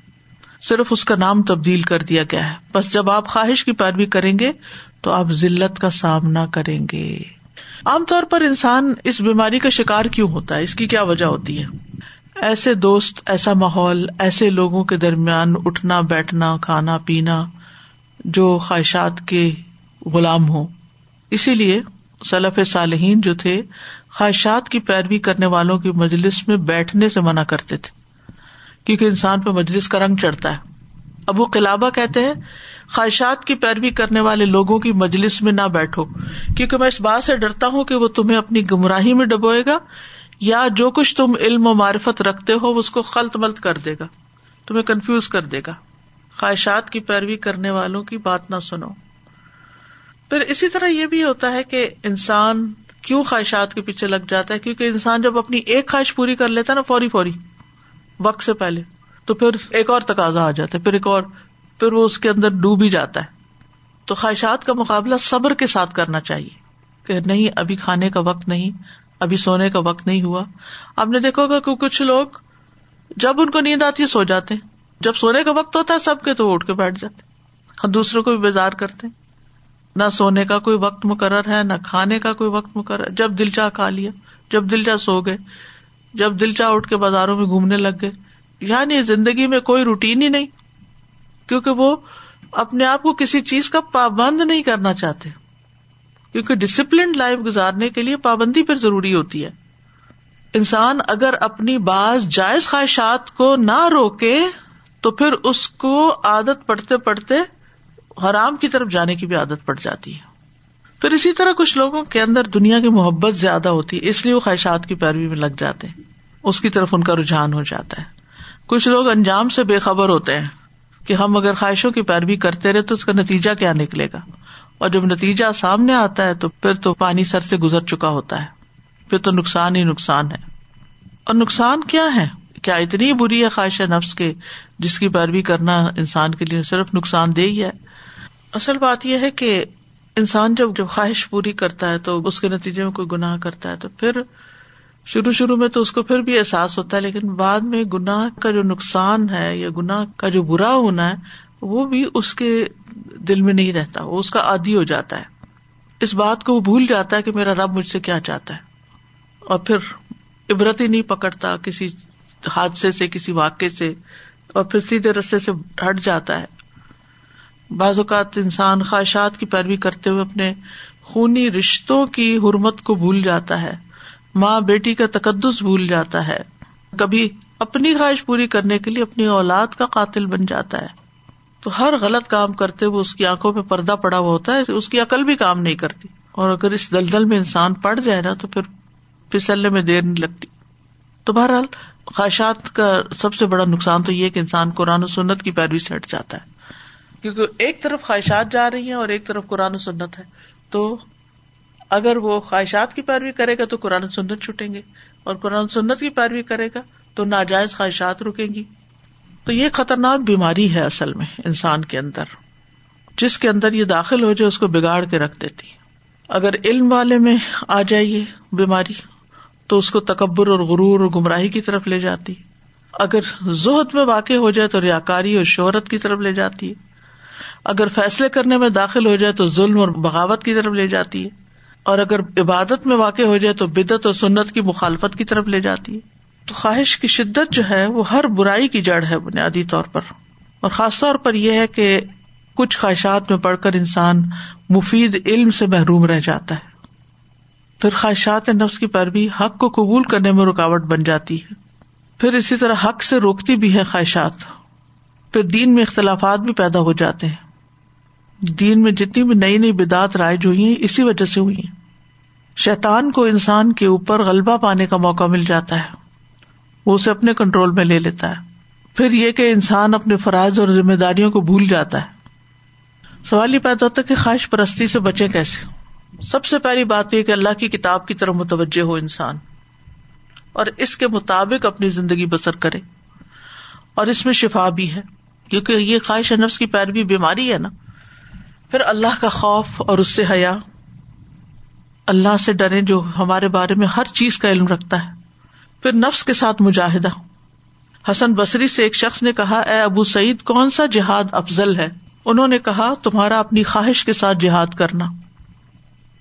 صرف اس کا نام تبدیل کر دیا گیا ہے۔ بس جب آپ خواہش کی پیروی کریں گے تو آپ ذلت کا سامنا کریں گے۔ عام طور پر انسان اس بیماری کا شکار کیوں ہوتا ہے؟ اس کی کیا وجہ ہوتی ہے؟ ایسے دوست، ایسا ماحول، ایسے لوگوں کے درمیان اٹھنا، بیٹھنا، کھانا، پینا جو خواہشات کے غلام ہو اسی لیے صلف صالحین جو تھے خواہشات کی پیروی کرنے والوں کی مجلس میں بیٹھنے سے منع کرتے تھے، کیونکہ انسان پہ مجلس کا رنگ چڑھتا ہے۔ ابو قلابہ کہتے ہیں، خواہشات کی پیروی کرنے والے لوگوں کی مجلس میں نہ بیٹھو، کیونکہ میں اس بات سے ڈرتا ہوں کہ وہ تمہیں اپنی گمراہی میں ڈبوئے گا، یا جو کچھ تم علم و معرفت رکھتے ہو اس کو خلط ملت کر دے گا، تمہیں کنفیوز کر دے گا۔ خواہشات کی پیروی کرنے والوں کی بات نہ سنو۔ پھر اسی طرح یہ بھی ہوتا ہے کہ انسان کیوں خواہشات کے پیچھے لگ جاتا ہے؟ کیونکہ انسان جب اپنی ایک خواہش پوری کر لیتا ہے نا فوری فوری، وقت سے پہلے، تو پھر ایک اور تقاضا آ جاتا ہے، پھر ایک اور، پھر وہ اس کے اندر ڈوب ہی جاتا ہے۔ تو خواہشات کا مقابلہ صبر کے ساتھ کرنا چاہیے کہ نہیں، ابھی کھانے کا وقت نہیں، ابھی سونے کا وقت نہیں ہوا۔ آپ نے دیکھو گا کہ کچھ لوگ جب ان کو نیند آتی ہے سو جاتے ہیں، جب سونے کا وقت ہوتا ہے سب کے تو اٹھ کے بیٹھ جاتے ہیں ہاں، دوسروں کو بھی بیزار کرتے ہیں۔ نہ سونے کا کوئی وقت مقرر ہے، نہ کھانے کا کوئی وقت مقرر جب دل چاہ کھا لیا، جب دل چاہ سو گئے، جب دل چاہ اٹھ کے بازاروں میں گھومنے لگ گئے۔ یعنی زندگی میں کوئی روٹین ہی نہیں، کیونکہ وہ اپنے آپ کو کسی چیز کا پابند نہیں کرنا چاہتے۔ کیونکہ ڈسپلنڈ لائف گزارنے کے لیے پابندی پھر ضروری ہوتی ہے۔ انسان اگر اپنی بعض جائز خواہشات کو نہ روکے، تو پھر اس کو عادت پڑتے پڑتے حرام کی طرف جانے کی بھی عادت پڑ جاتی ہے۔ پھر اسی طرح کچھ لوگوں کے اندر دنیا کی محبت زیادہ ہوتی ہے، اس لیے وہ خواہشات کی پیروی میں لگ جاتے ہیں۔ اس کی طرف ان کا رجحان ہو جاتا ہے۔ کچھ لوگ انجام سے بے خبر ہوتے ہیں کہ ہم اگر خواہشوں کی پیروی کرتے رہے تو اس کا نتیجہ کیا نکلے گا۔ اور جب نتیجہ سامنے آتا ہے تو پھر تو پانی سر سے گزر چکا ہوتا ہے۔ پھر تو نقصان ہی نقصان ہے۔ اور نقصان کیا ہے؟ کیا اتنی بری ہے خواہش نفس کے، جس کی پیروی کرنا انسان کے لیے صرف نقصان دہ ہی ہے؟ اصل بات یہ ہے کہ انسان جب جب خواہش پوری کرتا ہے تو اس کے نتیجے میں کوئی گناہ کرتا ہے تو پھر شروع شروع میں تو اس کو پھر بھی احساس ہوتا ہے، لیکن بعد میں گناہ کا جو نقصان ہے یا گناہ کا جو برا ہونا ہے، وہ بھی اس کے دل میں نہیں رہتا، وہ اس کا عادی ہو جاتا ہے۔ اس بات کو وہ بھول جاتا ہے کہ میرا رب مجھ سے کیا چاہتا ہے۔ اور پھر عبرت ہی نہیں پکڑتا کسی حادثے سے، کسی واقعے سے، اور پھر سیدھے رستے سے ہٹ جاتا ہے۔ بعض اوقات انسان خواہشات کی پیروی کرتے ہوئے اپنے خونی رشتوں کی حرمت کو بھول جاتا ہے۔ ماں بیٹی کا تقدس بھول جاتا ہے۔ کبھی اپنی خواہش پوری کرنے کے لیے اپنی اولاد کا قاتل بن جاتا ہے۔ تو ہر غلط کام کرتے ہوئے اس کی آنکھوں پہ پردہ پڑا ہوا ہوتا ہے، اس کی عقل بھی کام نہیں کرتی۔ اور اگر اس دلدل میں انسان پڑ جائے نا، تو پھر پھسلنے میں دیر نہیں لگتی۔ تو بہرحال خواہشات کا سب سے بڑا نقصان تو یہ کہ انسان قرآن و سنت کی پیروی سے ہٹ جاتا ہے۔ کیونکہ ایک طرف خواہشات جا رہی ہیں اور ایک طرف قرآن و سنت ہے۔ تو اگر وہ خواہشات کی پیروی کرے گا تو قرآن سنت چھٹیں گے۔ اور قرآن و سنت کی پیروی کرے گا تو ناجائز خواہشات رکیں گی۔ تو یہ خطرناک بیماری ہے اصل میں انسان کے اندر۔ جس کے اندر یہ داخل ہو جائے اس کو بگاڑ کے رکھ دیتی اگر علم والے میں آ جائیے بیماری، تو اس کو تکبر اور غرور اور گمراہی کی طرف لے جاتی۔ اگر زہد میں واقع ہو جائے تو ریاکاری اور شہرت کی طرف لے جاتی ہے۔ اگر فیصلے کرنے میں داخل ہو جائے تو ظلم اور بغاوت کی طرف لے جاتی ہے۔ اور اگر عبادت میں واقع ہو جائے تو بدت اور سنت کی مخالفت کی طرف لے جاتی ہے۔ تو خواہش کی شدت جو ہے وہ ہر برائی کی جڑ ہے بنیادی طور پر۔ اور خاص طور پر یہ ہے کہ کچھ خواہشات میں پڑھ کر انسان مفید علم سے محروم رہ جاتا ہے۔ پھر خواہشات نفس کی پیروی حق کو قبول کرنے میں رکاوٹ بن جاتی ہے۔ پھر اسی طرح حق سے روکتی بھی ہے خواہشات۔ پھر دین میں اختلافات بھی پیدا ہو جاتے ہیں۔ دین میں جتنی بھی نئی نئی بدعت رائج ہوئی ہیں، اسی وجہ سے ہوئی ہیں۔ شیتان کو انسان کے اوپر غلبہ پانے کا موقع مل جاتا ہے۔ وہ اسے اپنے کنٹرول میں لے لیتا ہے۔ پھر یہ کہ انسان اپنے فرائض اور ذمہ داریوں کو بھول جاتا ہے۔ سوال یہ پیدا ہوتا ہے کہ خواہش پرستی سے بچے کیسے؟ سب سے پہلی بات یہ کہ اللہ کی کتاب کی طرف متوجہ ہو انسان۔ اور اس کے مطابق اپنی زندگی بسر کرے۔ اور اس میں شفا بھی ہے۔ کیونکہ یہ خواہش نفس کی پیروی بیماری ہے نا۔ پھر اللہ کا خوف اور اس سے حیا۔ اللہ سے ڈرے جو ہمارے بارے میں ہر چیز کا علم رکھتا ہے۔ پھر نفس کے ساتھ مجاہدہ۔ حسن بصری سے ایک شخص نے کہا، اے ابو سعید، کون سا جہاد افضل ہے؟ انہوں نے کہا، تمہارا اپنی خواہش کے ساتھ جہاد کرنا۔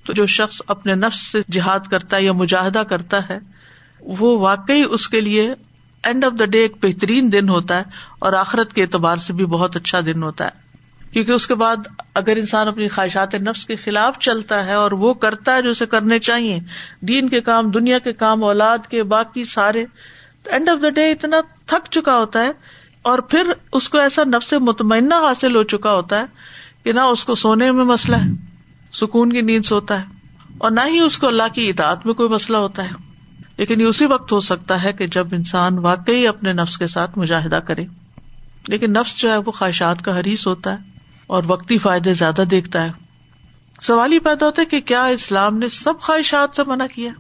تو جو شخص اپنے نفس سے جہاد کرتا ہے یا مجاہدہ کرتا ہے، وہ واقعی اس کے لیے اینڈ آف دا ڈے ایک بہترین دن ہوتا ہے اور آخرت کے اعتبار سے بھی بہت اچھا دن ہوتا ہے۔ کیونکہ اس کے بعد اگر انسان اپنی خواہشات نفس کے خلاف چلتا ہے اور وہ کرتا ہے جو اسے کرنے چاہیے، دین کے کام، دنیا کے کام، اولاد کے باقی سارے، تو اینڈ آف دا ڈے اتنا تھک چکا ہوتا ہے اور پھر اس کو ایسا نفس مطمئنہ حاصل ہو چکا ہوتا ہے کہ نہ اس کو سونے میں مسئلہ ہے، سکون کی نیند سوتا ہے اور نہ ہی اس کو اللہ کی اطاعت میں کوئی مسئلہ ہوتا ہے۔ لیکن یہ اسی وقت ہو سکتا ہے کہ جب انسان واقعی اپنے نفس کے ساتھ مجاہدہ کرے۔ لیکن نفس جو ہے وہ خواہشات کا حریث ہوتا ہے اور وقتی فائدے زیادہ دیکھتا ہے۔ سوال ہی پیدا ہوتا ہے کہ کیا اسلام نے سب خواہشات سے منع کیا؟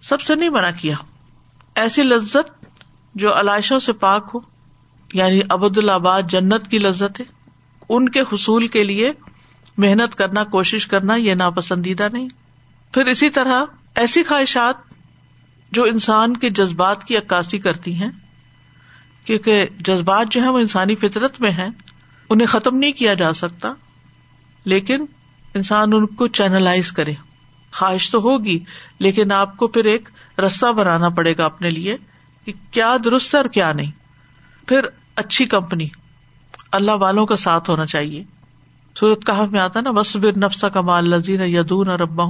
سب سے نہیں منع کیا۔ ایسی لذت جو علائشوں سے پاک ہو یعنی ابد الآباد جنت کی لذت ہے، ان کے حصول کے لیے محنت کرنا، کوشش کرنا یہ ناپسندیدہ نہیں۔ پھر اسی طرح ایسی خواہشات جو انسان کے جذبات کی عکاسی کرتی ہیں، کیونکہ جذبات جو ہے وہ انسانی فطرت میں ہیں، انہیں ختم نہیں کیا جا سکتا، لیکن انسان ان کو چینلائز کرے۔ خواہش تو ہوگی، لیکن آپ کو پھر ایک رستہ بنانا پڑے گا اپنے لیے کہ کیا درست ہے اور کیا نہیں۔ پھر اچھی کمپنی، اللہ والوں کا ساتھ ہونا چاہیے۔ سورت کہا میں آتا نا بس بر نفسا کمال لذین یدون اور ابا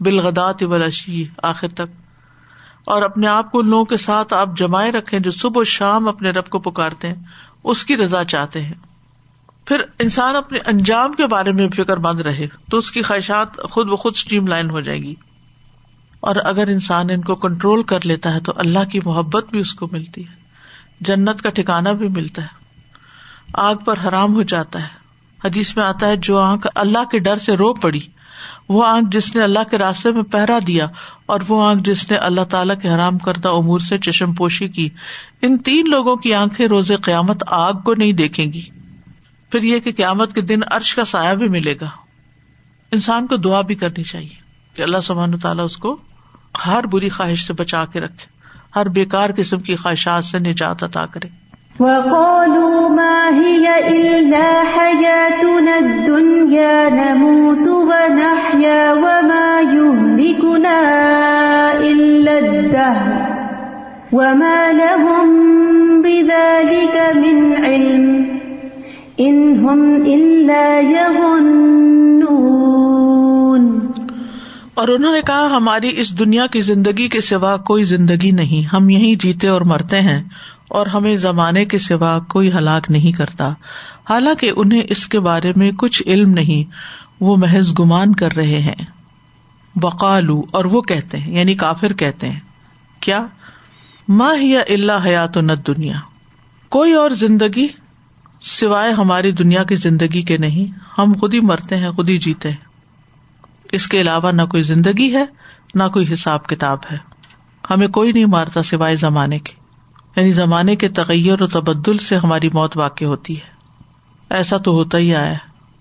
بالغدات ولاشی آخر تک۔ اور اپنے آپ کو ان لوگوں کے ساتھ آپ جمائے رکھے جو صبح و شام اپنے رب کو پکارتے ہیں، اس کی رضا چاہتے ہیں۔ پھر انسان اپنے انجام کے بارے میں فکر مند رہے تو اس کی خواہشات خود بخود اسٹریم لائن ہو جائے گی۔ اور اگر انسان ان کو کنٹرول کر لیتا ہے تو اللہ کی محبت بھی اس کو ملتی ہے، جنت کا ٹھکانا بھی ملتا ہے۔ آگ پر حرام ہو جاتا ہے۔ حدیث میں آتا ہے، جو آنکھ اللہ کے ڈر سے رو پڑی وہ آنکھ جس نے اللہ کے راستے میں پہرا دیا اور وہ آنکھ جس نے اللہ تعالیٰ کے حرام کردہ امور سے چشم پوشی کی، ان تین لوگوں کی آنکھیں روز قیامت آگ کو نہیں دیکھیں گی۔ پھر یہ کہ قیامت کے دن عرش کا سایہ بھی ملے گا۔ انسان کو دعا بھی کرنی چاہیے کہ اللہ سبحان تعالیٰ اس کو ہر بری خواہش سے بچا کے رکھے، ہر بےکار قسم کی خواہشات سے نجات عطا کرے۔ وقالوا ما هي إلا حياتنا الدنيا، نموت ونحيا وما يهلكنا إلا الدهر. وما لهم بذلك من علم، إن هم إلا يظنون. اور انہوں نے کہا، ہماری اس دنیا کی زندگی کے سوا کوئی زندگی نہیں، ہم یہیں جیتے اور مرتے ہیں۔ اور ہمیں زمانے کے سوا کوئی ہلاک نہیں کرتا۔ حالانکہ انہیں اس کے بارے میں کچھ علم نہیں، وہ محض گمان کر رہے ہیں۔ وقالو، اور وہ کہتے ہیں یعنی کافر کہتے ہیں۔ کیا؟ ماں ہی اللہ حیات نت دنیا کوئی اور زندگی سوائے ہماری دنیا کی زندگی کے نہیں، ہم خود ہی مرتے ہیں، خود ہی جیتے ہیں۔ اس کے علاوہ نہ کوئی زندگی ہے، نہ کوئی حساب کتاب ہے۔ ہمیں کوئی نہیں مارتا سوائے زمانے کے۔ یعنی زمانے کے تغیر و تبدل سے ہماری موت واقع ہوتی ہے۔ ایسا تو ہوتا ہی آیا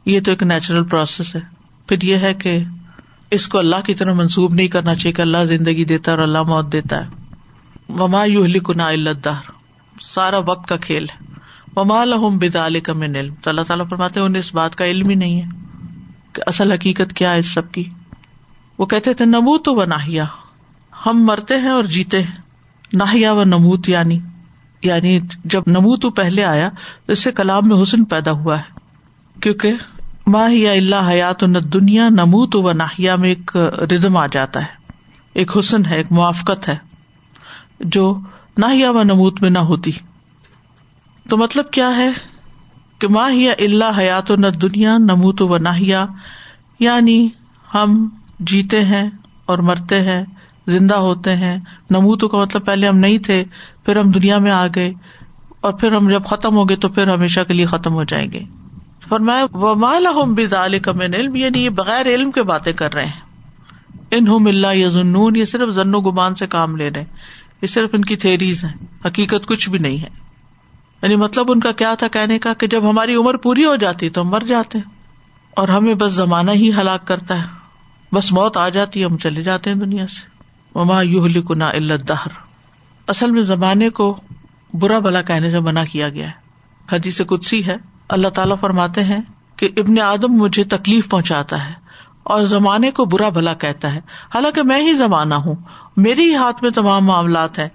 یہ تو ایک نیچرل پروسیس ہے۔ پھر یہ ہے کہ اس کو اللہ کی طرح منسوب نہیں کرنا چاہیے کہ اللہ زندگی دیتا ہے اور اللہ موت دیتا ہے۔ وما یو کنا اللہ سارا وقت کا کھیل ہے۔ وما لہم بدال کا من علم۔ تو اللہ تعالیٰ فرماتے انہیں اس بات کا علم ہی نہیں ہے کہ اصل حقیقت کیا ہے اس سب کی۔ وہ کہتے تھے نمو تو و ناہیا ہم مرتے ہیں اور جیتے ہیں۔ ناہیا و نموت یعنی یعنی جب نمو پہلے آیا تو اس سے کلام میں حسن پیدا ہوا ہے۔ کیونکہ ماہ یا اللہ حیات نہ دنیا نموت و ناہیا میں ایک ردم آ جاتا ہے۔ ایک حسن ہے، ایک موافقت ہے، جو ناہیا و نموت میں نہ ہوتی۔ تو مطلب کیا ہے کہ ماہ یا اللہ حیات نہ دنیا نموت و ناہیا یعنی ہم جیتے ہیں اور مرتے ہیں۔ زندہ ہوتے ہیں۔ نموتوں کا مطلب پہلے ہم نہیں تھے، پھر ہم دنیا میں آ گئے اور پھر ہم جب ختم ہو گئے تو پھر ہمیشہ کے لیے ختم ہو جائیں گے۔ فرمایا ومال ہوں بزال کا من علم یعنی یہ بغیر علم کے باتیں کر رہے ہیں۔ ان ہوں اللہ یا ضنون یہ صرف ضن و گمان سے کام لے رہے یہ صرف ان کی تھیریز ہیں۔ حقیقت کچھ بھی نہیں ہے۔ یعنی مطلب ان کا کیا تھا کہنے کا کہ جب ہماری عمر پوری ہو جاتی تو ہم مر جاتے ہیں۔ اور ہمیں بس زمانہ ہی ہلاک کرتا ہے۔ بس موت آ جاتی ہے، ہم چلے جاتے ہیں دنیا سے۔ مما یو لکنا اللہ اصل میں زمانے کو برا بلا کہنے سے منع کیا گیا ہے۔ حدیث کدسی ہے۔ اللہ تعالیٰ فرماتے ہیں کہ ابن آدم مجھے تکلیف پہنچاتا ہے اور زمانے کو برا بھلا کہتا ہے۔ حالانکہ میں ہی زمانہ ہوں۔ میرے ہی ہاتھ میں تمام معاملات ہیں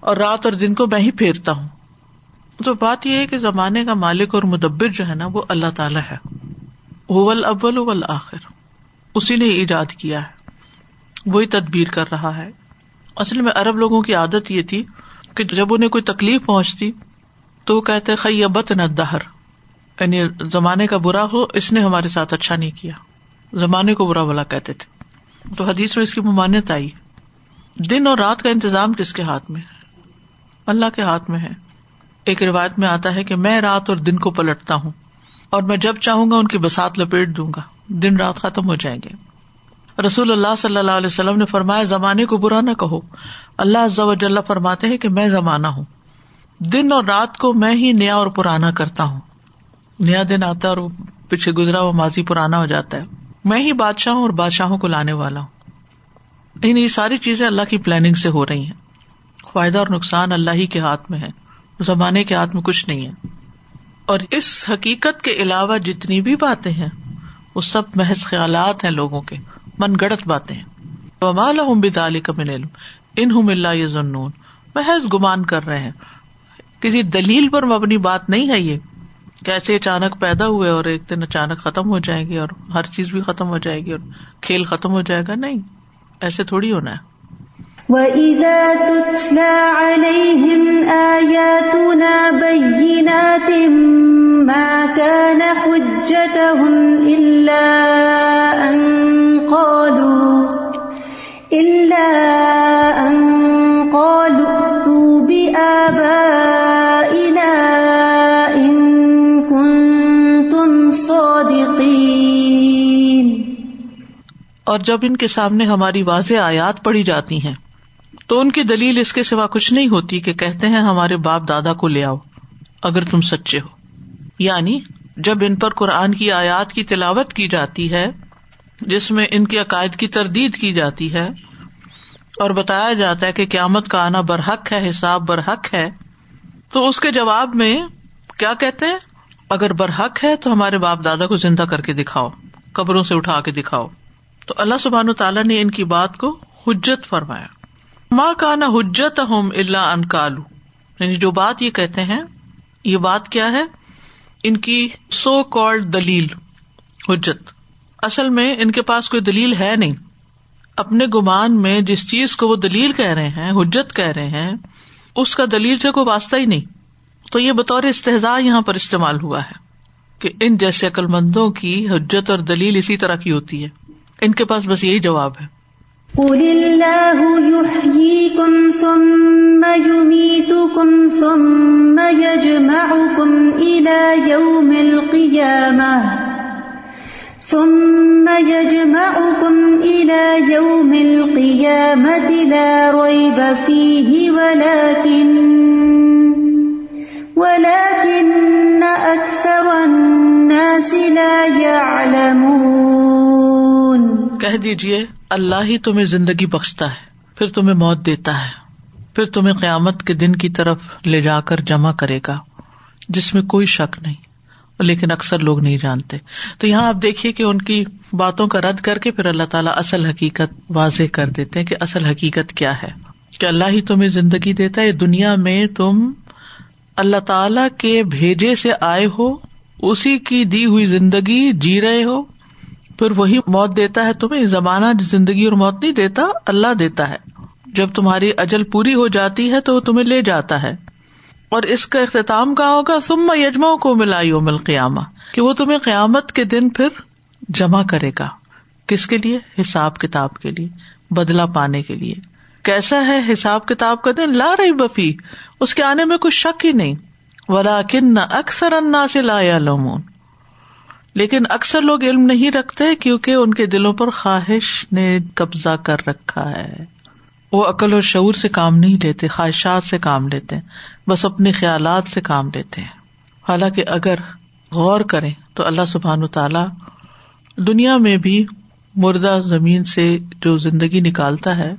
اور رات اور دن کو میں ہی پھیرتا ہوں۔ تو بات یہ ہے کہ زمانے کا مالک اور مدبر جو ہے نا وہ اللہ تعالیٰ ہے۔ اول اول اول آخر اسی نے ایجاد کیا ہے۔ وہی تدبیر کر رہا ہے۔ اصل میں ارب لوگوں کی عادت یہ تھی کہ جب انہیں کوئی تکلیف پہنچتی تو وہ کہتے خیبت نہ دہر یعنی زمانے کا برا ہو، اس نے ہمارے ساتھ اچھا نہیں کیا۔ زمانے کو برا بلا کہتے تھے۔ تو حدیث میں اس کی ممانت آئی۔ دن اور رات کا انتظام کس کے ہاتھ میں؟ اللہ کے ہاتھ میں ہے۔ ایک روایت میں آتا ہے کہ میں رات اور دن کو پلٹتا ہوں اور میں جب چاہوں گا ان کی بسات لپیٹ دوں گا۔ دن رات ختم ہو جائیں گے۔ رسول اللہ صلی اللہ علیہ وسلم نے فرمایا، زمانے کو برا نہ کہو۔ اللہ فرماتے ہیں کہ میں زمانہ ہوں۔ دن اور رات کو میں ہی نیا اور پرانا کرتا ہوں۔ نیا دن آتا ہے اور پیچھے گزرا ہوا ماضی پرانا ہو جاتا ہے۔ میں ہی بادشاہ ہوں اور بادشاہوں کو لانے والا ہوں۔ لیکن یہ ساری چیزیں اللہ کی پلاننگ سے ہو رہی ہیں۔ فائدہ اور نقصان اللہ ہی کے ہاتھ میں ہے۔ زمانے کے ہاتھ میں کچھ نہیں ہے۔ اور اس حقیقت کے علاوہ جتنی بھی باتیں ہیں، وہ سب محض خیالات ہیں لوگوں کے۔ من گڑت باتیں۔ ان اللہ یہ ضنون محض گمان کر رہے ہیں۔ کسی دلیل پر مبنی بات نہیں ہے یہ۔ کیسے اچانک پیدا ہوئے اور ایک دن اچانک ختم ہو جائیں گے اور ہر چیز بھی ختم ہو جائے گی اور کھیل ختم ہو جائے گا؟ نہیں۔ ایسے تھوڑی ہونا ہے۔ وَإِذَا تُتْلَى عَلَيْهِمْ آيَاتُنَا بَيِّنَاتٍ مَا كَانَ حُجَّتَهُمْ إِلَّا اور جب ان کے سامنے ہماری واضح آیات پڑھی جاتی ہیں، تو ان کی دلیل اس کے سوا کچھ نہیں ہوتی کہ کہتے ہیں ہمارے باپ دادا کو لے آؤ، اگر تم سچے ہو۔ یعنی جب ان پر قرآن کی آیات کی تلاوت کی جاتی ہے، جس میں ان کے عقائد کی تردید کی جاتی ہے اور بتایا جاتا ہے کہ قیامت کا آنا برحق ہے، حساب برحق ہے۔ تو اس کے جواب میں کیا کہتے ہیں؟ اگر برحق ہے تو ہمارے باپ دادا کو زندہ کر کے دکھاؤ، قبروں سے اٹھا کے دکھاؤ۔ تو اللہ سبحان تعالیٰ نے ان کی بات کو حجت فرمایا۔ ماں کا نا حجت ہوم اللہ ان کالو یعنی جو بات یہ کہتے ہیں، یہ بات کیا ہے؟ ان کی سو کالڈ دلیل، حجت۔ اصل میں ان کے پاس کوئی دلیل ہے نہیں۔ اپنے گمان میں جس چیز کو وہ دلیل کہہ رہے ہیں، حجت کہہ رہے ہیں، اس کا دلیل سے کوئی واسطہ ہی نہیں۔ تو یہ بطور استحضاء یہاں پر استعمال ہوا ہے کہ ان جیسے عقل مندوں کی حجت اور دلیل اسی طرح کی ہوتی ہے۔ ان کے پاس بس یہی جواب ہے۔ ثم ثم يجمعكم إلى يوم القيامة لا ريب فيه ولكن ولكن أكثر الناس لا يعلمون. کہہ دیجیے اللہ ہی تمہیں زندگی بخشتا ہے، پھر تمہیں موت دیتا ہے۔ پھر تمہیں قیامت کے دن کی طرف لے جا کر جمع کرے گا، جس میں کوئی شک نہیں۔ لیکن اکثر لوگ نہیں جانتے۔ تو یہاں آپ دیکھیے کہ ان کی باتوں کا رد کر کے پھر اللہ تعالیٰ اصل حقیقت واضح کر دیتے ہیں کہ اصل حقیقت کیا ہے۔ کہ اللہ ہی تمہیں زندگی دیتا ہے، دنیا میں تم اللہ تعالی کے بھیجے سے آئے ہو، اسی کی دی ہوئی زندگی جی رہے ہو، پھر وہی موت دیتا ہے تمہیں، زمانہ زندگی اور موت نہیں دیتا، اللہ دیتا ہے۔ جب تمہاری اجل پوری ہو جاتی ہے تو وہ تمہیں لے جاتا ہے۔ اور اس کا اختتام کہاں ہوگا؟ تم یجما کو ملائی ہو مل قیامہ کہ وہ تمہیں قیامت کے دن پھر جمع کرے گا۔ کس کے لیے؟ حساب کتاب کے لیے بدلا پانے کے لیے۔ کیسا ہے حساب کتاب کا دن؟ لا رہی بفی اس کے آنے میں کچھ شک ہی نہیں۔ ولا کن اکثر انا سے لا لومون لیکن اکثر لوگ علم نہیں رکھتے کیونکہ ان کے دلوں پر خواہش نے قبضہ کر رکھا ہے۔ وہ عقل اور شعور سے کام نہیں لیتے، خواہشات سے کام لیتے، بس اپنے خیالات سے کام لیتے ہیں۔ حالانکہ اگر غور کریں تو اللہ سبحان تعالی دنیا میں بھی مردہ زمین سے جو زندگی نکالتا ہے،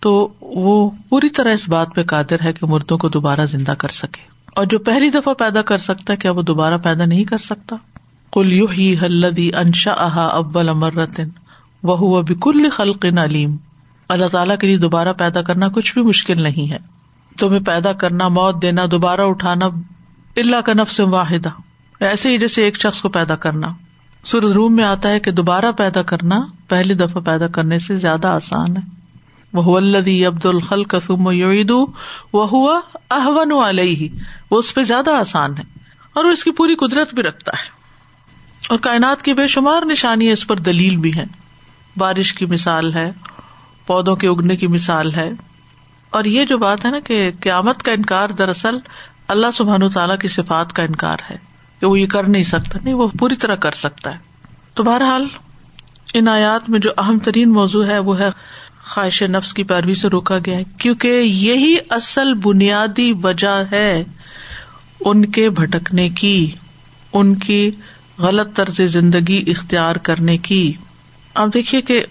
تو وہ پوری طرح اس بات پہ قادر ہے کہ مردوں کو دوبارہ زندہ کر سکے۔ اور جو پہلی دفعہ پیدا کر سکتا ہے، کیا وہ دوبارہ پیدا نہیں کر سکتا؟ کل یو ہی حلدی انشا احا ابل امرتن وہ بکل خلق علیم۔ اللہ تعالیٰ کے لیے دوبارہ پیدا کرنا کچھ بھی مشکل نہیں ہے۔ تمہیں پیدا کرنا، موت دینا، دوبارہ اٹھانا اللہ کا نفس واحدہ۔ ایسے ہی جیسے ایک شخص کو پیدا کرنا۔ سر روم میں آتا ہے کہ دوبارہ پیدا کرنا پہلی دفعہ پیدا کرنے سے زیادہ آسان ہے۔ وہ الدی عبد الخل قسم یعید وہ ہوا احون علیہ۔ وہ اس پہ زیادہ آسان ہے اور وہ اس کی پوری قدرت بھی رکھتا ہے۔ اور کائنات کی بے شمار نشانی اس پر دلیل بھی ہے۔ بارش کی مثال ہے۔ پودوں کے اگنے کی مثال ہے۔ اور یہ جو بات ہے نا کہ قیامت کا انکار دراصل اللہ سبحان تعالیٰ کی صفات کا انکار ہے کہ وہ یہ کر نہیں سکتا، نہیں، وہ پوری طرح کر سکتا ہے۔ تو بہرحال ان آیات میں جو اہم ترین موضوع ہے وہ ہے خواہش نفس کی پیروی سے روکا گیا ہے، کیونکہ یہی اصل بنیادی وجہ ہے ان کے بھٹکنے کی، ان کی غلط طرز زندگی اختیار کرنے کی۔ آپ دیکھیے کہ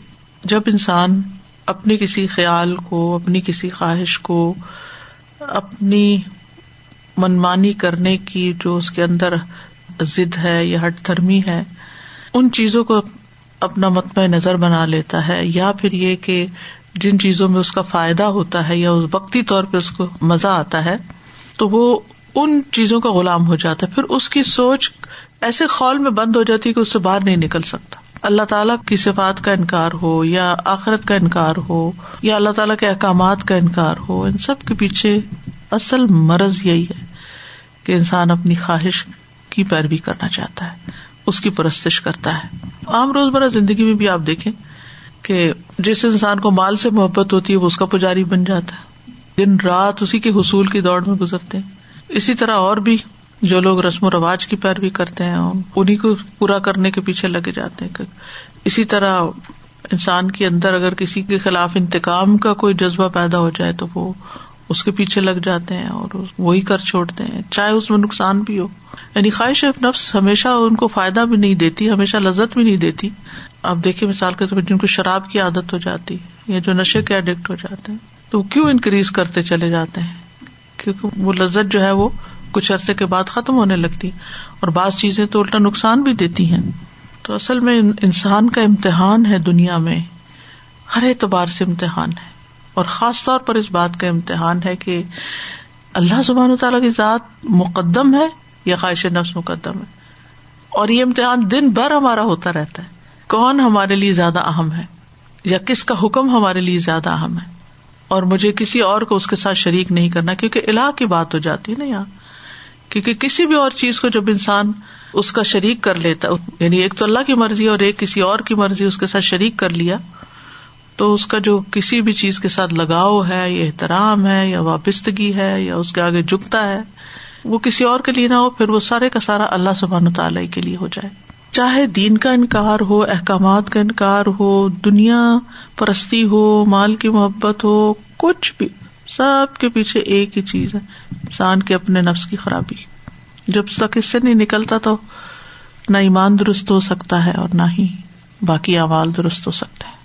جب انسان اپنی کسی خیال کو، اپنی کسی خواہش کو، اپنی منمانی کرنے کی جو اس کے اندر ضد ہے یا ہٹ دھرمی ہے، ان چیزوں کو اپنا متمع نظر بنا لیتا ہے، یا پھر یہ کہ جن چیزوں میں اس کا فائدہ ہوتا ہے یا اس وقتی طور پہ اس کو مزہ آتا ہے، تو وہ ان چیزوں کا غلام ہو جاتا ہے۔ پھر اس کی سوچ ایسے خول میں بند ہو جاتی ہے کہ اس سے باہر نہیں نکل سکتا۔ اللہ تعالیٰ کی صفات کا انکار ہو یا آخرت کا انکار ہو یا اللہ تعالیٰ کے احکامات کا انکار ہو، ان سب کے پیچھے اصل مرض یہی ہے کہ انسان اپنی خواہش کی پیروی کرنا چاہتا ہے، اس کی پرستش کرتا ہے۔ عام روز مرہ زندگی میں بھی آپ دیکھیں کہ جس انسان کو مال سے محبت ہوتی ہے، وہ اس کا پجاری بن جاتا ہے۔ دن رات اسی کے حصول کی دوڑ میں گزرتے ہیں۔ اسی طرح اور بھی جو لوگ رسم و رواج کی پیروی کرتے ہیں انہیں کو پورا کرنے کے پیچھے لگے جاتے ہیں اسی طرح انسان کے اندر اگر کسی کے خلاف انتقام کا کوئی جذبہ پیدا ہو جائے تو وہ اس کے پیچھے لگ جاتے ہیں اور وہی کر چھوڑتے ہیں، چاہے اس میں نقصان بھی ہو۔ یعنی خواہش نفس ہمیشہ ان کو فائدہ بھی نہیں دیتی، ہمیشہ لذت بھی نہیں دیتی۔ آپ دیکھیں مثال کے طور پر جن کو شراب کی عادت ہو جاتی یا جو نشے کے اڈکٹ ہو جاتے ہیں، تو کیوں انکریز کرتے چلے جاتے ہیں؟ کیونکہ وہ لذت جو ہے وہ کچھ عرصے کے بعد ختم ہونے لگتی اور بعض چیزیں تو الٹا نقصان بھی دیتی ہیں۔ تو اصل میں انسان کا امتحان ہے دنیا میں۔ ہر اعتبار سے امتحان ہے۔ اور خاص طور پر اس بات کا امتحان ہے کہ اللہ زبان تعالیٰ کی ذات مقدم ہے یا خواہش نفس مقدم ہے۔ اور یہ امتحان دن بھر ہمارا ہوتا رہتا ہے۔ کون ہمارے لیے زیادہ اہم ہے؟ یا کس کا حکم ہمارے لیے زیادہ اہم ہے؟ اور مجھے کسی اور کو اس کے ساتھ شریک نہیں کرنا کیونکہ اللہ کی بات ہو جاتی ہے نا یہاں۔ کیونکہ کسی بھی اور چیز کو جب انسان اس کا شریک کر لیتا یعنی ایک تو اللہ کی مرضی اور ایک کسی اور کی مرضی اس کے ساتھ شریک کر لیا، تو اس کا جو کسی بھی چیز کے ساتھ لگاؤ ہے، یا احترام ہے، یا وابستگی ہے، یا اس کے آگے جھکتا ہے، وہ کسی اور کے لیے نہ ہو، پھر وہ سارے کا سارا اللہ سبحان تعالی کے لیے ہو جائے۔ چاہے دین کا انکار ہو، احکامات کا انکار ہو، دنیا پرستی ہو، مال کی محبت ہو، کچھ بھی۔ سب کے پیچھے ایک ہی چیز ہے، انسان کے اپنے نفس کی خرابی۔ جب تک اس سے نہیں نکلتا تو نہ ایمان درست ہو سکتا ہے اور نہ ہی باقی اعمال درست ہو سکتا ہے